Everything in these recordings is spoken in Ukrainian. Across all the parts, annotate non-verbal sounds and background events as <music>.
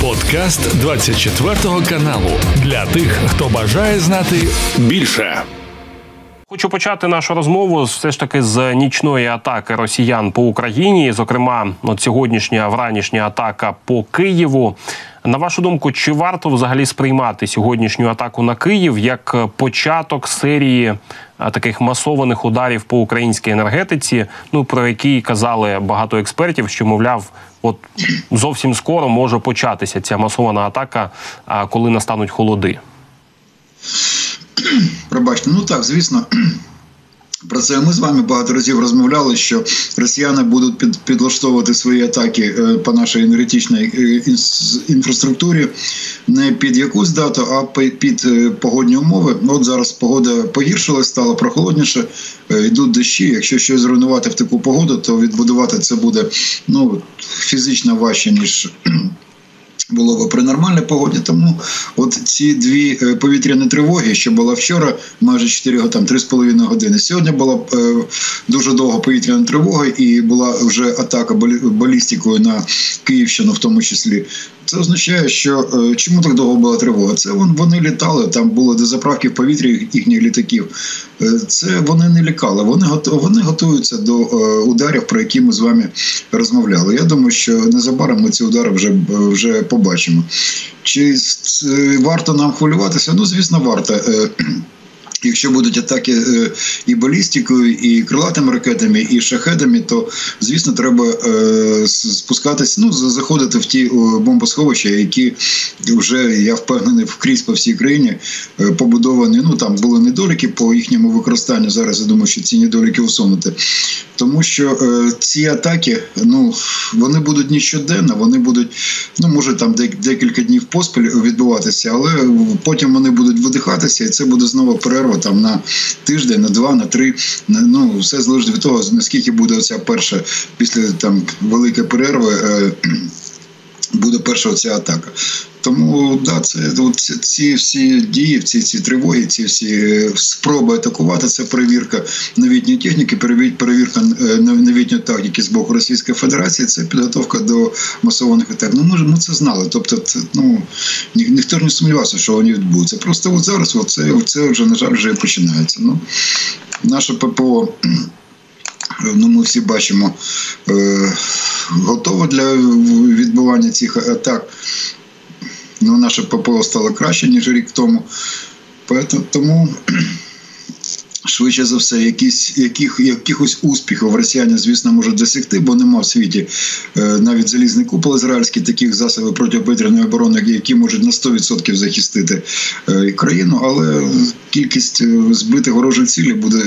Подкаст 24 каналу для тих, хто бажає знати більше. Хочу почати нашу розмову все ж таки з нічної атаки росіян по Україні. Зокрема, от сьогоднішня вранішня атака по Києву. На вашу думку, чи варто взагалі сприймати сьогоднішню атаку на Київ як початок серії таких масованих ударів по українській енергетиці? Ну про які казали багато експертів, що мовляв, от зовсім скоро може початися ця масована атака, коли настануть холоди? Пробачте, ну так, звісно. Про це ми з вами багато разів розмовляли, що росіяни будуть під, підлаштовувати свої атаки е, по нашій енергетичній е, інфраструктурі не під якусь дату, а під е, погодні умови. От зараз погода погіршилась, стало прохолодніше, йдуть дощі. Якщо щось зруйнувати в таку погоду, то відбудувати це буде ну фізично важче ніж було би при нормальній погоді. Тому от ці дві е, повітряні тривоги, що була вчора, майже 4 там 3,5 години. Сьогодні була е, дуже довга повітряна тривога, і була вже атака балістикою на Київщину, в тому числі. Це означає, що е, чому так довго була тривога? Це вони літали, там було до заправки в повітрі їхніх літаків. Е, це вони не лікали. Вони вони готуються до е, ударів, про які ми з вами розмовляли. Я думаю, що незабаром ми ці удари вже вже побачимо. Чи варто нам хвилюватися? Ну, звісно, варто. Якщо будуть атаки е, і балістикою, і крилатими ракетами, і шахедами, то звісно треба е, спускатися, ну заходити в ті бомбосховища, які вже я впевнений вкрізь по всій країні е, побудовані. Ну там були недоліки по їхньому використанню. Зараз я думаю, що ці недоліки усунути. Тому що ці атаки, ну вони будуть не щоденно, вони будуть, ну може там декілька днів поспіль відбуватися, але потім вони будуть видихатися, і це буде знову перерва перерва там на тиждень, на два, на три. Ну все залежить від того, наскільки буде оця перша після там великої перерви. Е, <clears throat> буде перша ця атака. Тому да, це от, ці всі дії, ці ці тривоги, ці всі е, спроби атакувати. Це перевірка новітньої техніки, перевірка е, новітньої тактики з боку Російської Федерації. Це підготовка до масованих атак. Ну ми ж ми це знали. Тобто, ну ні, ніхто ж не сумнівався, що вони відбудуться. Просто от зараз це, це вже на жаль вже починається. Ну наше ППО. Ну, ми всі бачимо е, готово для відбування цих атак. Ну, Наше ППО стало краще, ніж рік тому. Тому швидше за все, якісь, яких, якихось успіхів росіяни, звісно, можуть досягти, бо нема в світі е, навіть залізний купол ізраїльський, таких засобів протиповітряної оборони, які можуть на 100% захистити е, країну, але кількість е, збитих ворожих цілей буде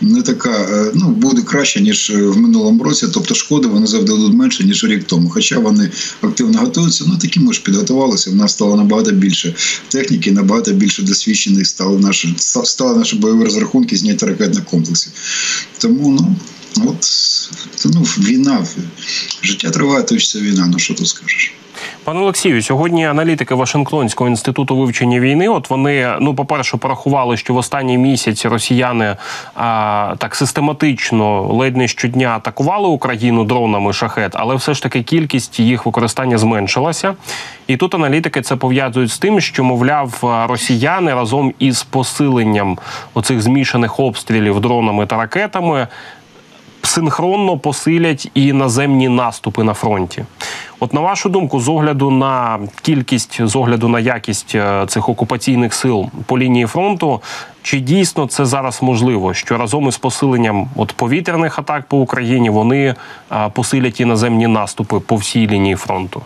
не така, ну буде краще ніж в минулому році. Тобто шкоди вони завдадуть менше ніж рік тому. Хоча вони активно готуються. Ну такі ми ж підготувалися. В нас стало набагато більше техніки, набагато більше досвідчених стало наші стали наші бойові розрахунки розрахунки зняття ракетних комплексів. Тому ну от ну, війна, життя триває, точиться війна. Ну що тут скажеш? Пане Олексію, сьогодні аналітики Вашингтонського інституту вивчення війни. От вони, ну, по перше, порахували, що в останній місяці росіяни а, так систематично ледь не щодня атакували Україну дронами шахет, але все ж таки кількість їх використання зменшилася. І тут аналітики це пов'язують з тим, що мовляв росіяни разом із посиленням оцих змішаних обстрілів дронами та ракетами синхронно посилять і наземні наступи на фронті. От на вашу думку, з огляду на кількість, з огляду на якість е, цих окупаційних сил по лінії фронту, чи дійсно це зараз можливо, що разом із посиленням от повітряних атак по Україні вони е, посилять і наземні наступи по всій лінії фронту?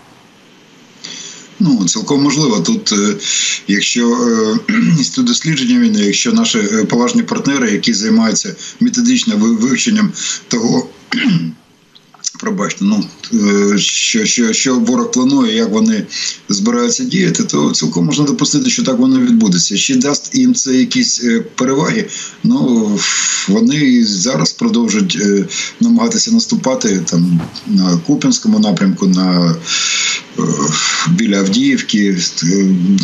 Ну, цілком можливо. Тут, е, якщо <clears throat> інститут дослідження війни, якщо наші поважні партнери, які займаються методичним вивченням того. Пробачте, ну е, що що, що ворог планує, як вони збираються діяти, то цілком можна допустити, що так воно відбудеться. Чи дасть їм це якісь е, переваги? Ну вони зараз продовжують е, намагатися наступати там на Куп'янському напрямку, на біля Авдіївки,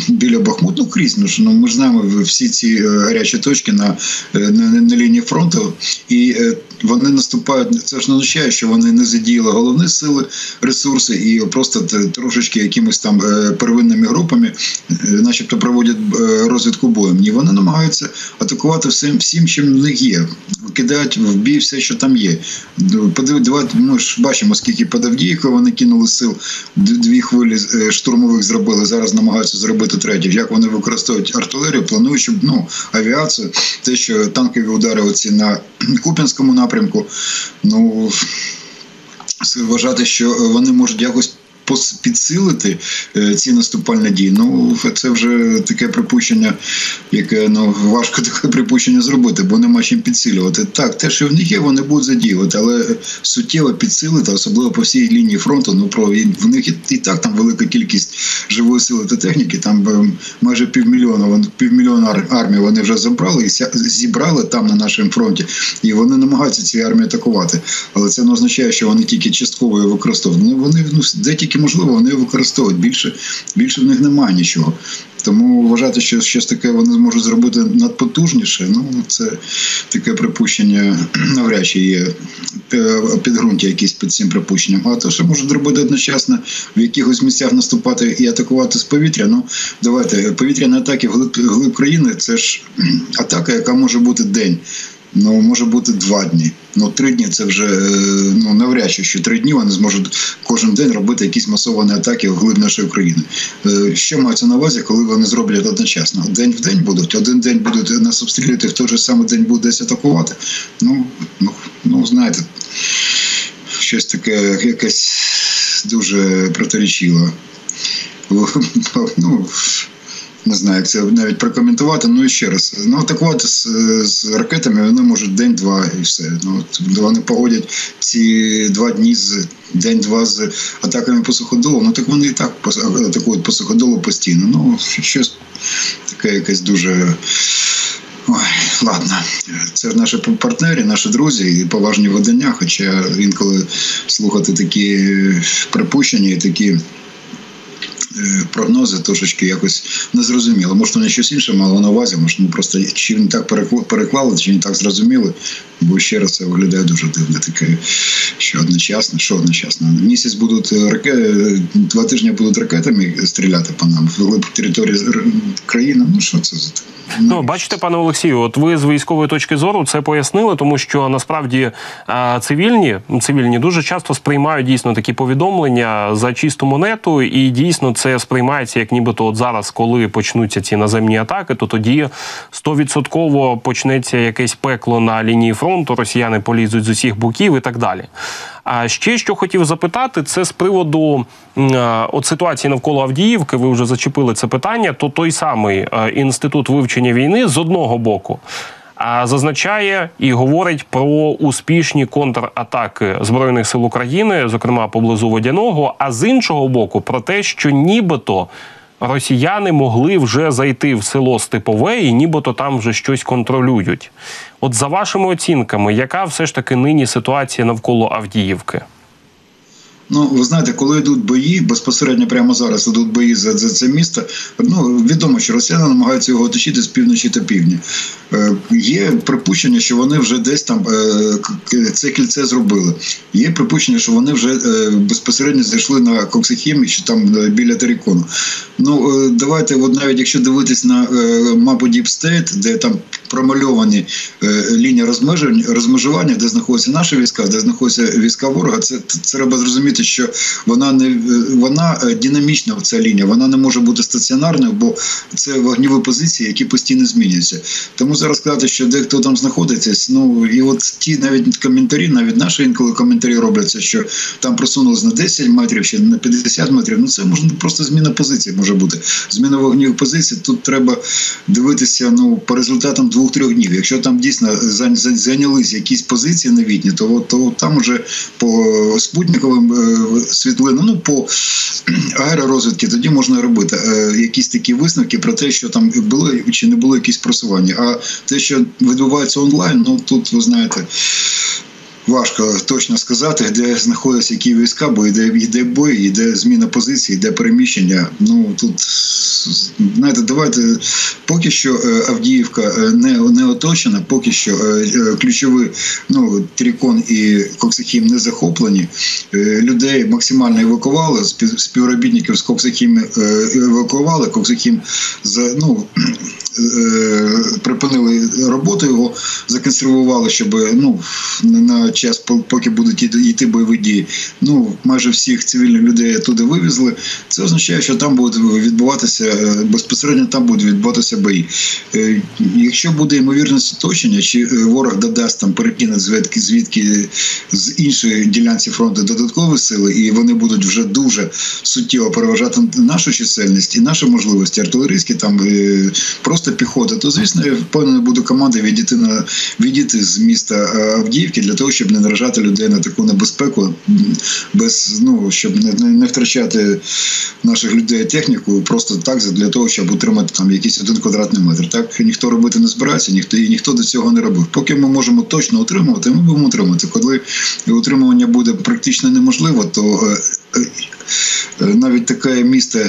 біля Бахмут, ну крізь. Ну, ну ми ж знаємо всі ці гарячі точки на, на, на лінії фронту і вони наступають. Це ж не означає, що вони не задіяли головні сили, ресурси і просто трошечки якимись там е, первинними групами, е, начебто, проводять розвідку боєм. Ні, вони намагаються атакувати всім, всім, чим в них є. Кидають в бій все, що там є. Подивіться, ми ж бачимо, скільки під Авдіївкою вони кинули сил, дві хвилі штурмових зробили. Зараз намагаються зробити третю. Як вони використовують артилерію, плануючи ну, авіацію, те, що танкові удари оці на Куп'янському напрямку. Ну вважати, що вони можуть якось підсилити е, ці наступальні дії. Ну це вже таке припущення, яке ну важко <laughs> таке припущення зробити, бо нема чим підсилювати. Так, те, що в них є, вони будуть задіювати, але суттєво підсилити, особливо по всій лінії фронту. Ну про в них і, так там велика кількість живої сили та техніки. Там е, майже півмільйона півмільйона армії вони вже забрали і зібрали там на нашому фронті, і вони намагаються ці армії атакувати. Але це не означає, що вони тільки частково використовують. Ну вони ну де тільки можливо, вони використовують більше, більше в них немає нічого. Тому вважати, що щось таке вони зможуть зробити надпотужніше. Ну це таке припущення <clears throat> навряд чи є підґрунтя якісь під цим припущенням. А то, що можуть зробити одночасно в якихось місцях наступати і атакувати з повітря. Ну давайте повітряні атаки вглиб, вглиб країни це ж атака, яка може бути день. Ну, може бути два дні. Ну, три дні це вже е, ну навряд чи що три дні вони зможуть кожен день робити якісь масовані атаки в глиб нашої країни. Е, що мається на увазі, коли вони зроблять одночасно? День в день будуть, один день будуть нас обстрілювати, в той же самий день будуть десь атакувати. Ну, ну, ну знаєте, щось таке якесь дуже протирічило. <laughs> Ну, не знаю, як це навіть прокоментувати. Ну і ще раз. Ну атакувати з, з ракетами вони можуть день-два і все. Ну вони погодять ці два дні з день-два з атаками по суходолу. Ну так вони і так атакують по суходолу постійно. Ну щось таке якесь дуже. Ой, ладно, це наші партнери, наші друзі і поважні видання. Хоча інколи слухати такі припущення і такі. Е, прогнози трошечки якось незрозуміло. Може, вони щось інше мало на увазі, може, ну просто чи не так переклали, чи не так зрозуміли. Бо ще раз це виглядає дуже дивно. Таке, що одночасно, що одночасно. Місяць будуть ракети, два тижні будуть ракетами стріляти по нам в території країни. Ну що це за Ну, бачите, пане Олексію, от ви з військової точки зору це пояснили, тому що насправді цивільні цивільні дуже часто сприймають дійсно такі повідомлення за чисту монету, і дійсно це сприймається як нібито от зараз, коли почнуться ці наземні атаки, то тоді стовідсотково почнеться якесь пекло на лінії фронту. Росіяни полізуть з усіх боків і так далі. А ще що хотів запитати, це з приводу от ситуації навколо Авдіївки. Ви вже зачепили це питання. То той самий інститут вивчення війни з одного боку. Зазначає і говорить про успішні контратаки збройних сил України, зокрема поблизу водяного. А з іншого боку, про те, що нібито росіяни могли вже зайти в село Степове і нібито там вже щось контролюють. От за вашими оцінками, яка все ж таки нині ситуація навколо Авдіївки? Ну, ви знаєте, коли йдуть бої, безпосередньо прямо зараз йдуть бої за, за це місто. Ну відомо, що росіяни намагаються його оточити з півночі та півдня. Е, Є припущення, що вони вже десь там е, це кільце зробили. Є припущення, що вони вже е, безпосередньо зайшли на Коксихім, що там е, біля Терикону. Ну е, давайте, от навіть якщо дивитись на е, мапу State, де там промальовані е, лінії розмежування, де знаходяться наші війська, де знаходяться війська ворога, це це треба зрозуміти, що вона не вона е, динамічна. Ця лінія, вона не може бути стаціонарною, бо це вогніві позиції, які постійно змінюються. Тому зараз сказати, що дехто там знаходиться, ну і от ті навіть коментарі, навіть наші інколи коментарі робляться, що там просунулось на 10 метрів чи на 50 метрів. Ну це можна просто зміна позиції може бути. Зміна вогнівих позицій. Тут треба дивитися ну по результатам двох двох-трьох днів. Якщо там дійсно зайнялись якісь позиції новітні, то то там уже по спутниковим е, ну по аеророзвідки, тоді можна робити е, якісь такі висновки про те, що там було чи не було якісь просування. А те, що відбувається онлайн, ну тут ви знаєте. Важко точно сказати, де знаходяться які війська, бо йде йде бой, йде зміна позиції, йде переміщення. Ну тут знаєте, давайте поки що Авдіївка не не оточена, поки що ключові ну, Трікон і Коксихім не захоплені. Людей максимально евакували, співробітників з Коксихім евакували. Коксихім за ну <clears throat> Е, припинили роботу, його законсервували, щоб ну на час, поки будуть йти бойові дії. Ну майже всіх цивільних людей туди вивезли. Це означає, що там будуть відбуватися е, безпосередньо. Там будуть відбуватися бої. Е, якщо буде ймовірність оточення, чи ворог додасть там перекине звідки звідки з іншої ділянці фронту додаткові сили, і вони будуть вже дуже суттєво переважати нашу чисельність і наші можливості артилерійські там просто піхота, то звісно, я впевнений буде команда відійти на відійти з міста е, Авдіївки для того, щоб не наражати людей на таку небезпеку, без ну щоб не, не втрачати наших людей техніку, просто так для того, щоб утримати там якийсь один квадратний метр. Так ніхто робити не збирається, ніхто і ніхто до цього не робив. Поки ми можемо точно утримувати, ми будемо утримати. Коли утримування буде практично неможливо, то е, е, навіть таке місто,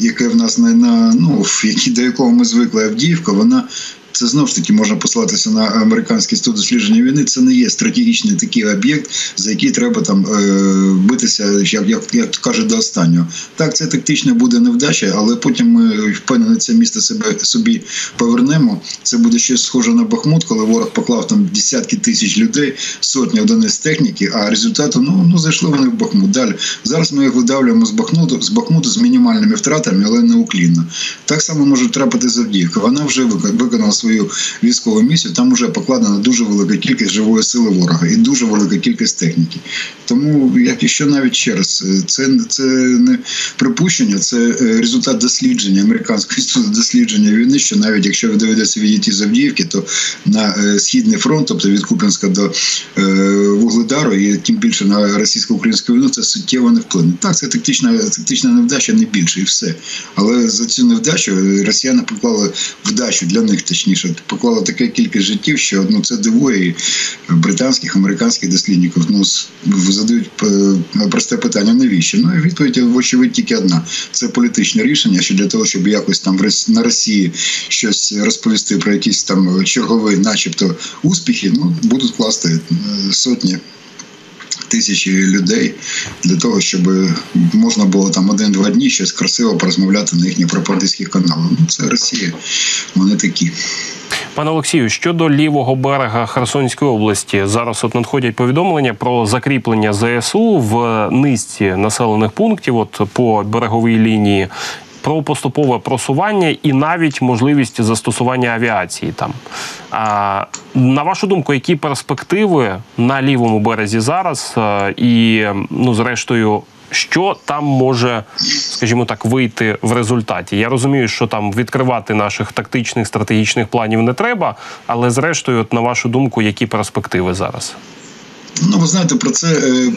яке в нас не на ну <laughs> до якого ми звикли Авдіївка, вона це знову ж таки можна послатися на американський студ дослідження війни. Це не є стратегічний такий об'єкт, за який треба там е, битися, як як, як кажуть, до останнього. Так, це тактично буде невдача, але потім ми впевнені, це місто себе собі повернемо. Це буде щось схоже на Бахмут, коли ворог поклав там десятки тисяч людей, сотні одиниць техніки. А результату ну ну зайшли вони в Бахмут. Далі зараз ми їх видавлюємо з Бахмуту з Бахмуту з мінімальними втратами, але не уклінно. Так само може трапити Завдіївка. Вона вже виконала свою військову місію, там вже покладена дуже велика кількість живої сили ворога і дуже велика кількість техніки. Тому, як і що навіть ще раз, це це не припущення, це е, результат дослідження американського інституту дослідження війни. Що навіть якщо ви доведеться відійти з Авдіївки, то на е, східний фронт, тобто від Куп'янська до е, Вугледару, і тим більше на російсько-українську війну, це суттєво не вплине. Так, це тактична тактична невдача, не більше, і все. Але за цю невдачу росіяни поклали вдачу для них, точніше поклала таке кількість життів, що ну це дивує британських, американських дослідників. Ну задають е, просте питання: навіщо? Ну і відповідь вочевидь тільки одна: це політичне рішення, що для того, щоб якось там на Росії щось розповісти про якісь там чергові, начебто, успіхи, ну будуть класти е, сотні тисячі людей для того, щоб можна було там один-два дні щось красиво порозмовляти на їхніх пропагандистських каналах. Ну, Це Росія. Вони такі. Пане Олексію, щодо лівого берега Херсонської області, зараз от надходять повідомлення про закріплення ЗСУ в низці населених пунктів, от по береговій лінії, про поступове просування і навіть можливість застосування авіації там. А, На вашу думку, які перспективи на лівому березі зараз? І ну, зрештою, що там може, скажімо так, вийти в результаті? Я розумію, що там відкривати наших тактичних стратегічних планів не треба, але зрештою, от на вашу думку, які перспективи зараз? Ну, ви знаєте, про це е,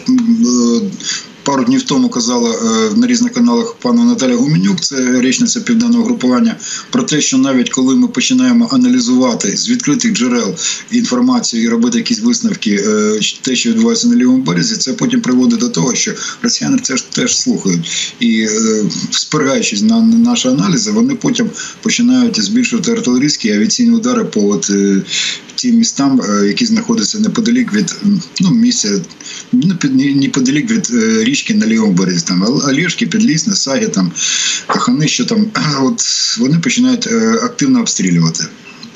пару днів тому казала е, на різних каналах пана Наталя Гуменюк, це річниця південного групування, про те, що навіть коли ми починаємо аналізувати з відкритих джерел інформацію і робити якісь висновки, е, те, що відбувається на лівому березі, це потім приводить до того, що росіяни теж теж слухають. І е, спираючись на наші аналізи, вони потім починають збільшувати артилерійські авіаційні удари по от тим містам, які знаходяться неподалік від ну місця, ну неподалік від річки річки на лівому березі, там Олєшки, Підлісне, Саги, там Кахани, що там <clears throat> от вони починають е, активно обстрілювати.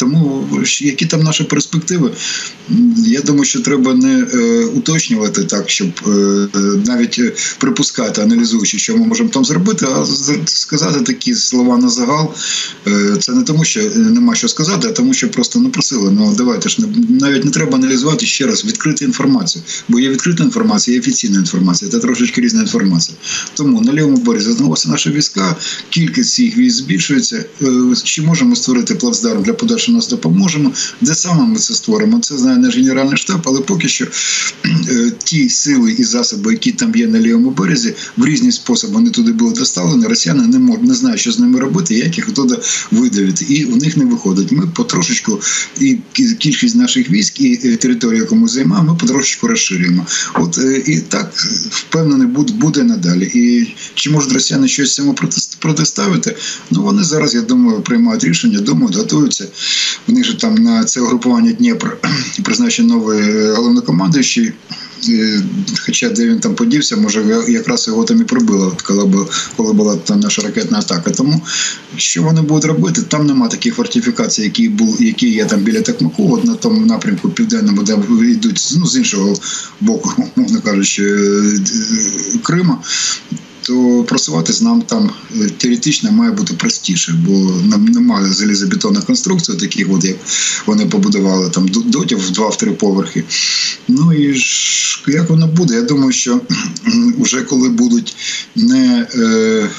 Тому які там наші перспективи, я думаю, що треба не е, уточнювати так, щоб е, навіть е, припускати, аналізуючи, що ми можемо там зробити, а сказати такі слова на загал. Це не тому, що нема що сказати, а тому, що просто не просили. Ну давайте ж навіть не треба аналізувати ще раз відкрити інформацію. Бо є відкрита інформація, є офіційна інформація, це трошечки різна інформація. Тому на лівому березі знаходяться наші війська, кількість їх військ збільшується. Чи можемо створити плацдарм для подальшого нас допоможемо. Де саме ми це створимо? Це знає наш генеральний штаб, але поки що е, ті сили і засоби, які там є на лівому березі, в різні способи вони туди були доставлені. Росіяни не можуть не знають, що з ними робити, як їх туди видавити, і в них не виходить. Ми потрошечку і кількість наших військ і територію, яку ми займаємо, ми потрошечку розширюємо. От і так впевнений буде надалі. І чи можуть росіяни щось цьому протиставити? Ну вони зараз, я думаю, приймають рішення, думають, готуються. В них же там на це угрупування Дніпр <clears throat> призначений новий е, головнокомандуючий. Е, хоча де він там подівся, може якраз його там і прибило, коли коли була та наша ракетна атака. Тому що вони будуть робити? Там нема таких фортифікацій, які були, які є там біля Такмаку, от на тому напрямку південному, де йдуть ну, з іншого боку, <laughs> мовно кажучи, е, Крима то просуватись нам там е, теоретично має бути простіше, бо нам немає залізобетонних конструкцій, таких от як вони побудували там дотів в два-три поверхи. Ну і ж як воно буде? Я думаю, що <clears throat> вже коли будуть не е,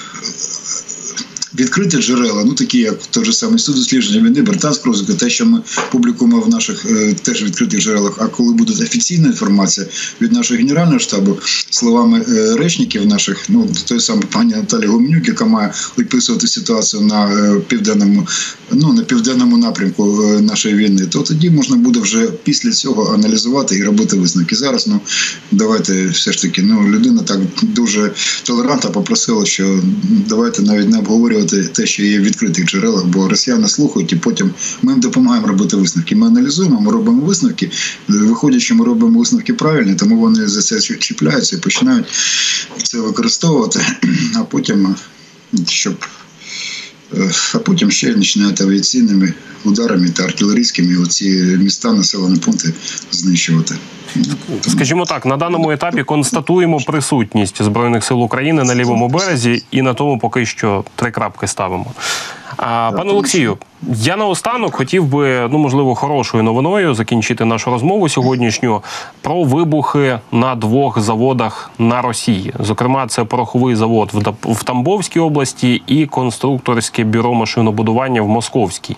відкриті джерела, ну такі як той же самий суд дослідження війни, британська розвідка, те, що ми публікуємо в наших е, теж відкритих джерелах. А коли буде офіційна інформація від нашого генерального штабу, словами е, речників наших, ну той самий пані Наталі Гуменюк, яка має описувати ситуацію на е, південному, ну на південному напрямку нашої війни, то тоді можна буде вже після цього аналізувати і робити висновки. Зараз ну давайте все ж таки, ну людина так дуже толерантно попросила, що давайте навіть не обговорювати обговорювати те, що є в відкритих джерелах, бо росіяни слухають, і потім ми їм допомагаємо робити висновки. Ми аналізуємо, ми робимо висновки. Виходячи, ми робимо висновки правильні, тому вони за це чіпляються і починають це використовувати, <clears throat> а потім щоб. А потім ще починають авіаційними ударами та артилерійськими оці міста, населені пункти знищувати. Скажімо так, на даному етапі констатуємо присутність збройних сил України на лівому березі, і на тому поки що три крапки ставимо. А, Пане Олексію, я наостанок хотів би, ну можливо, хорошою новиною закінчити нашу розмову сьогоднішню про вибухи на двох заводах на Росії. Зокрема, це пороховий завод в Тамбовській області і конструкторське бюро машинобудування в Московській,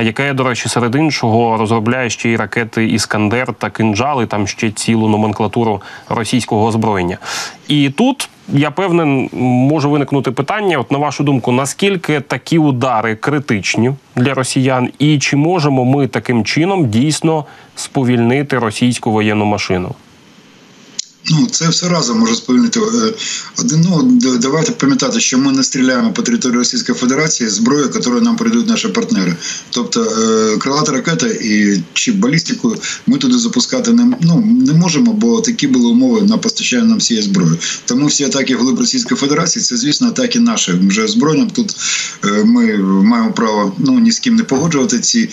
яке, до речі, серед іншого розробляє ще й ракети Іскандер та кинджали, там ще цілу номенклатуру російського озброєння. І тут я певен, може виникнути питання. От на вашу думку, наскільки такі удари критичні для росіян, і чи можемо ми таким чином дійсно сповільнити російську воєнну машину? Ну, це все разом може сповільнити. Е, ну, давайте пам'ятати, що ми не стріляємо по території Російської Федерації зброю, яку нам передають наші партнери. Тобто е, крилата ракета і чи балістику ми туди запускати не ну, не можемо, бо такі були умови на постачання нам всієї зброї. Тому всі атаки глиб Російської Федерації це, звісно, атаки наші вже збройням. Тут е, ми маємо право ну ні з ким не погоджувати ці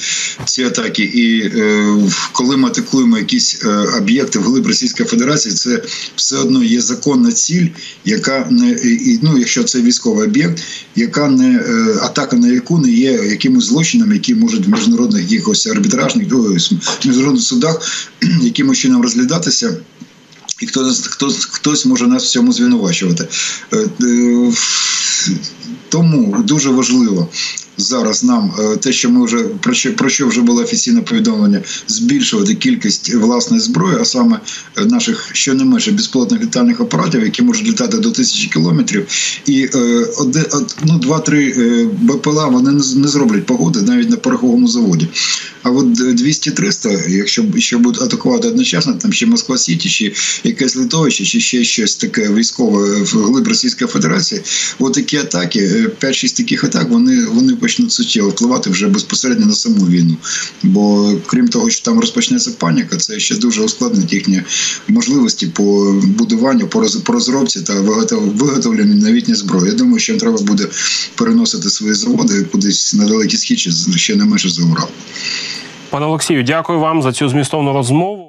ці атаки. І коли ми атакуємо якісь об'єкти в глиб Російської Федерації, це все одно є законна ціль, яка не ну, якщо це військовий об'єкт, яка не е, атака на яку не є якимось злочином, які можуть в міжнародних якихось арбітражних міжнародних судах <clears throat> якимось чином розглядатися. І хто хто хтось може нас в цьому звинувачувати. Е, е, тому дуже важливо зараз нам е, те, що ми вже про що про що вже було офіційне повідомлення, збільшувати кількість власної зброї, а саме е, наших щонайменше безплотних літальних апаратів, які можуть літати до тисячі кілометрів, і е, ну, два-три БПЛА вони не зроблять погоди навіть на пороховому заводі. А от 200-300, якщо якщо будуть атакувати одночасно, там ще Москва Сіті, чи якесь литовище, чи ще щось таке військове в глиб Російської Федерації, от такі атаки, 5-6 таких атак, вони вони почнуть суттєво впливати вже безпосередньо на саму війну. Бо крім того, що там розпочнеться паніка, це ще дуже ускладнить їхні можливості по будуванню, по розробці та виготовленню новітньої зброї. Я думаю, що їм треба буде переносити свої заводи кудись на далекий схід, ще не менше за Урал. Пане Олексію, дякую вам за цю змістовну розмову.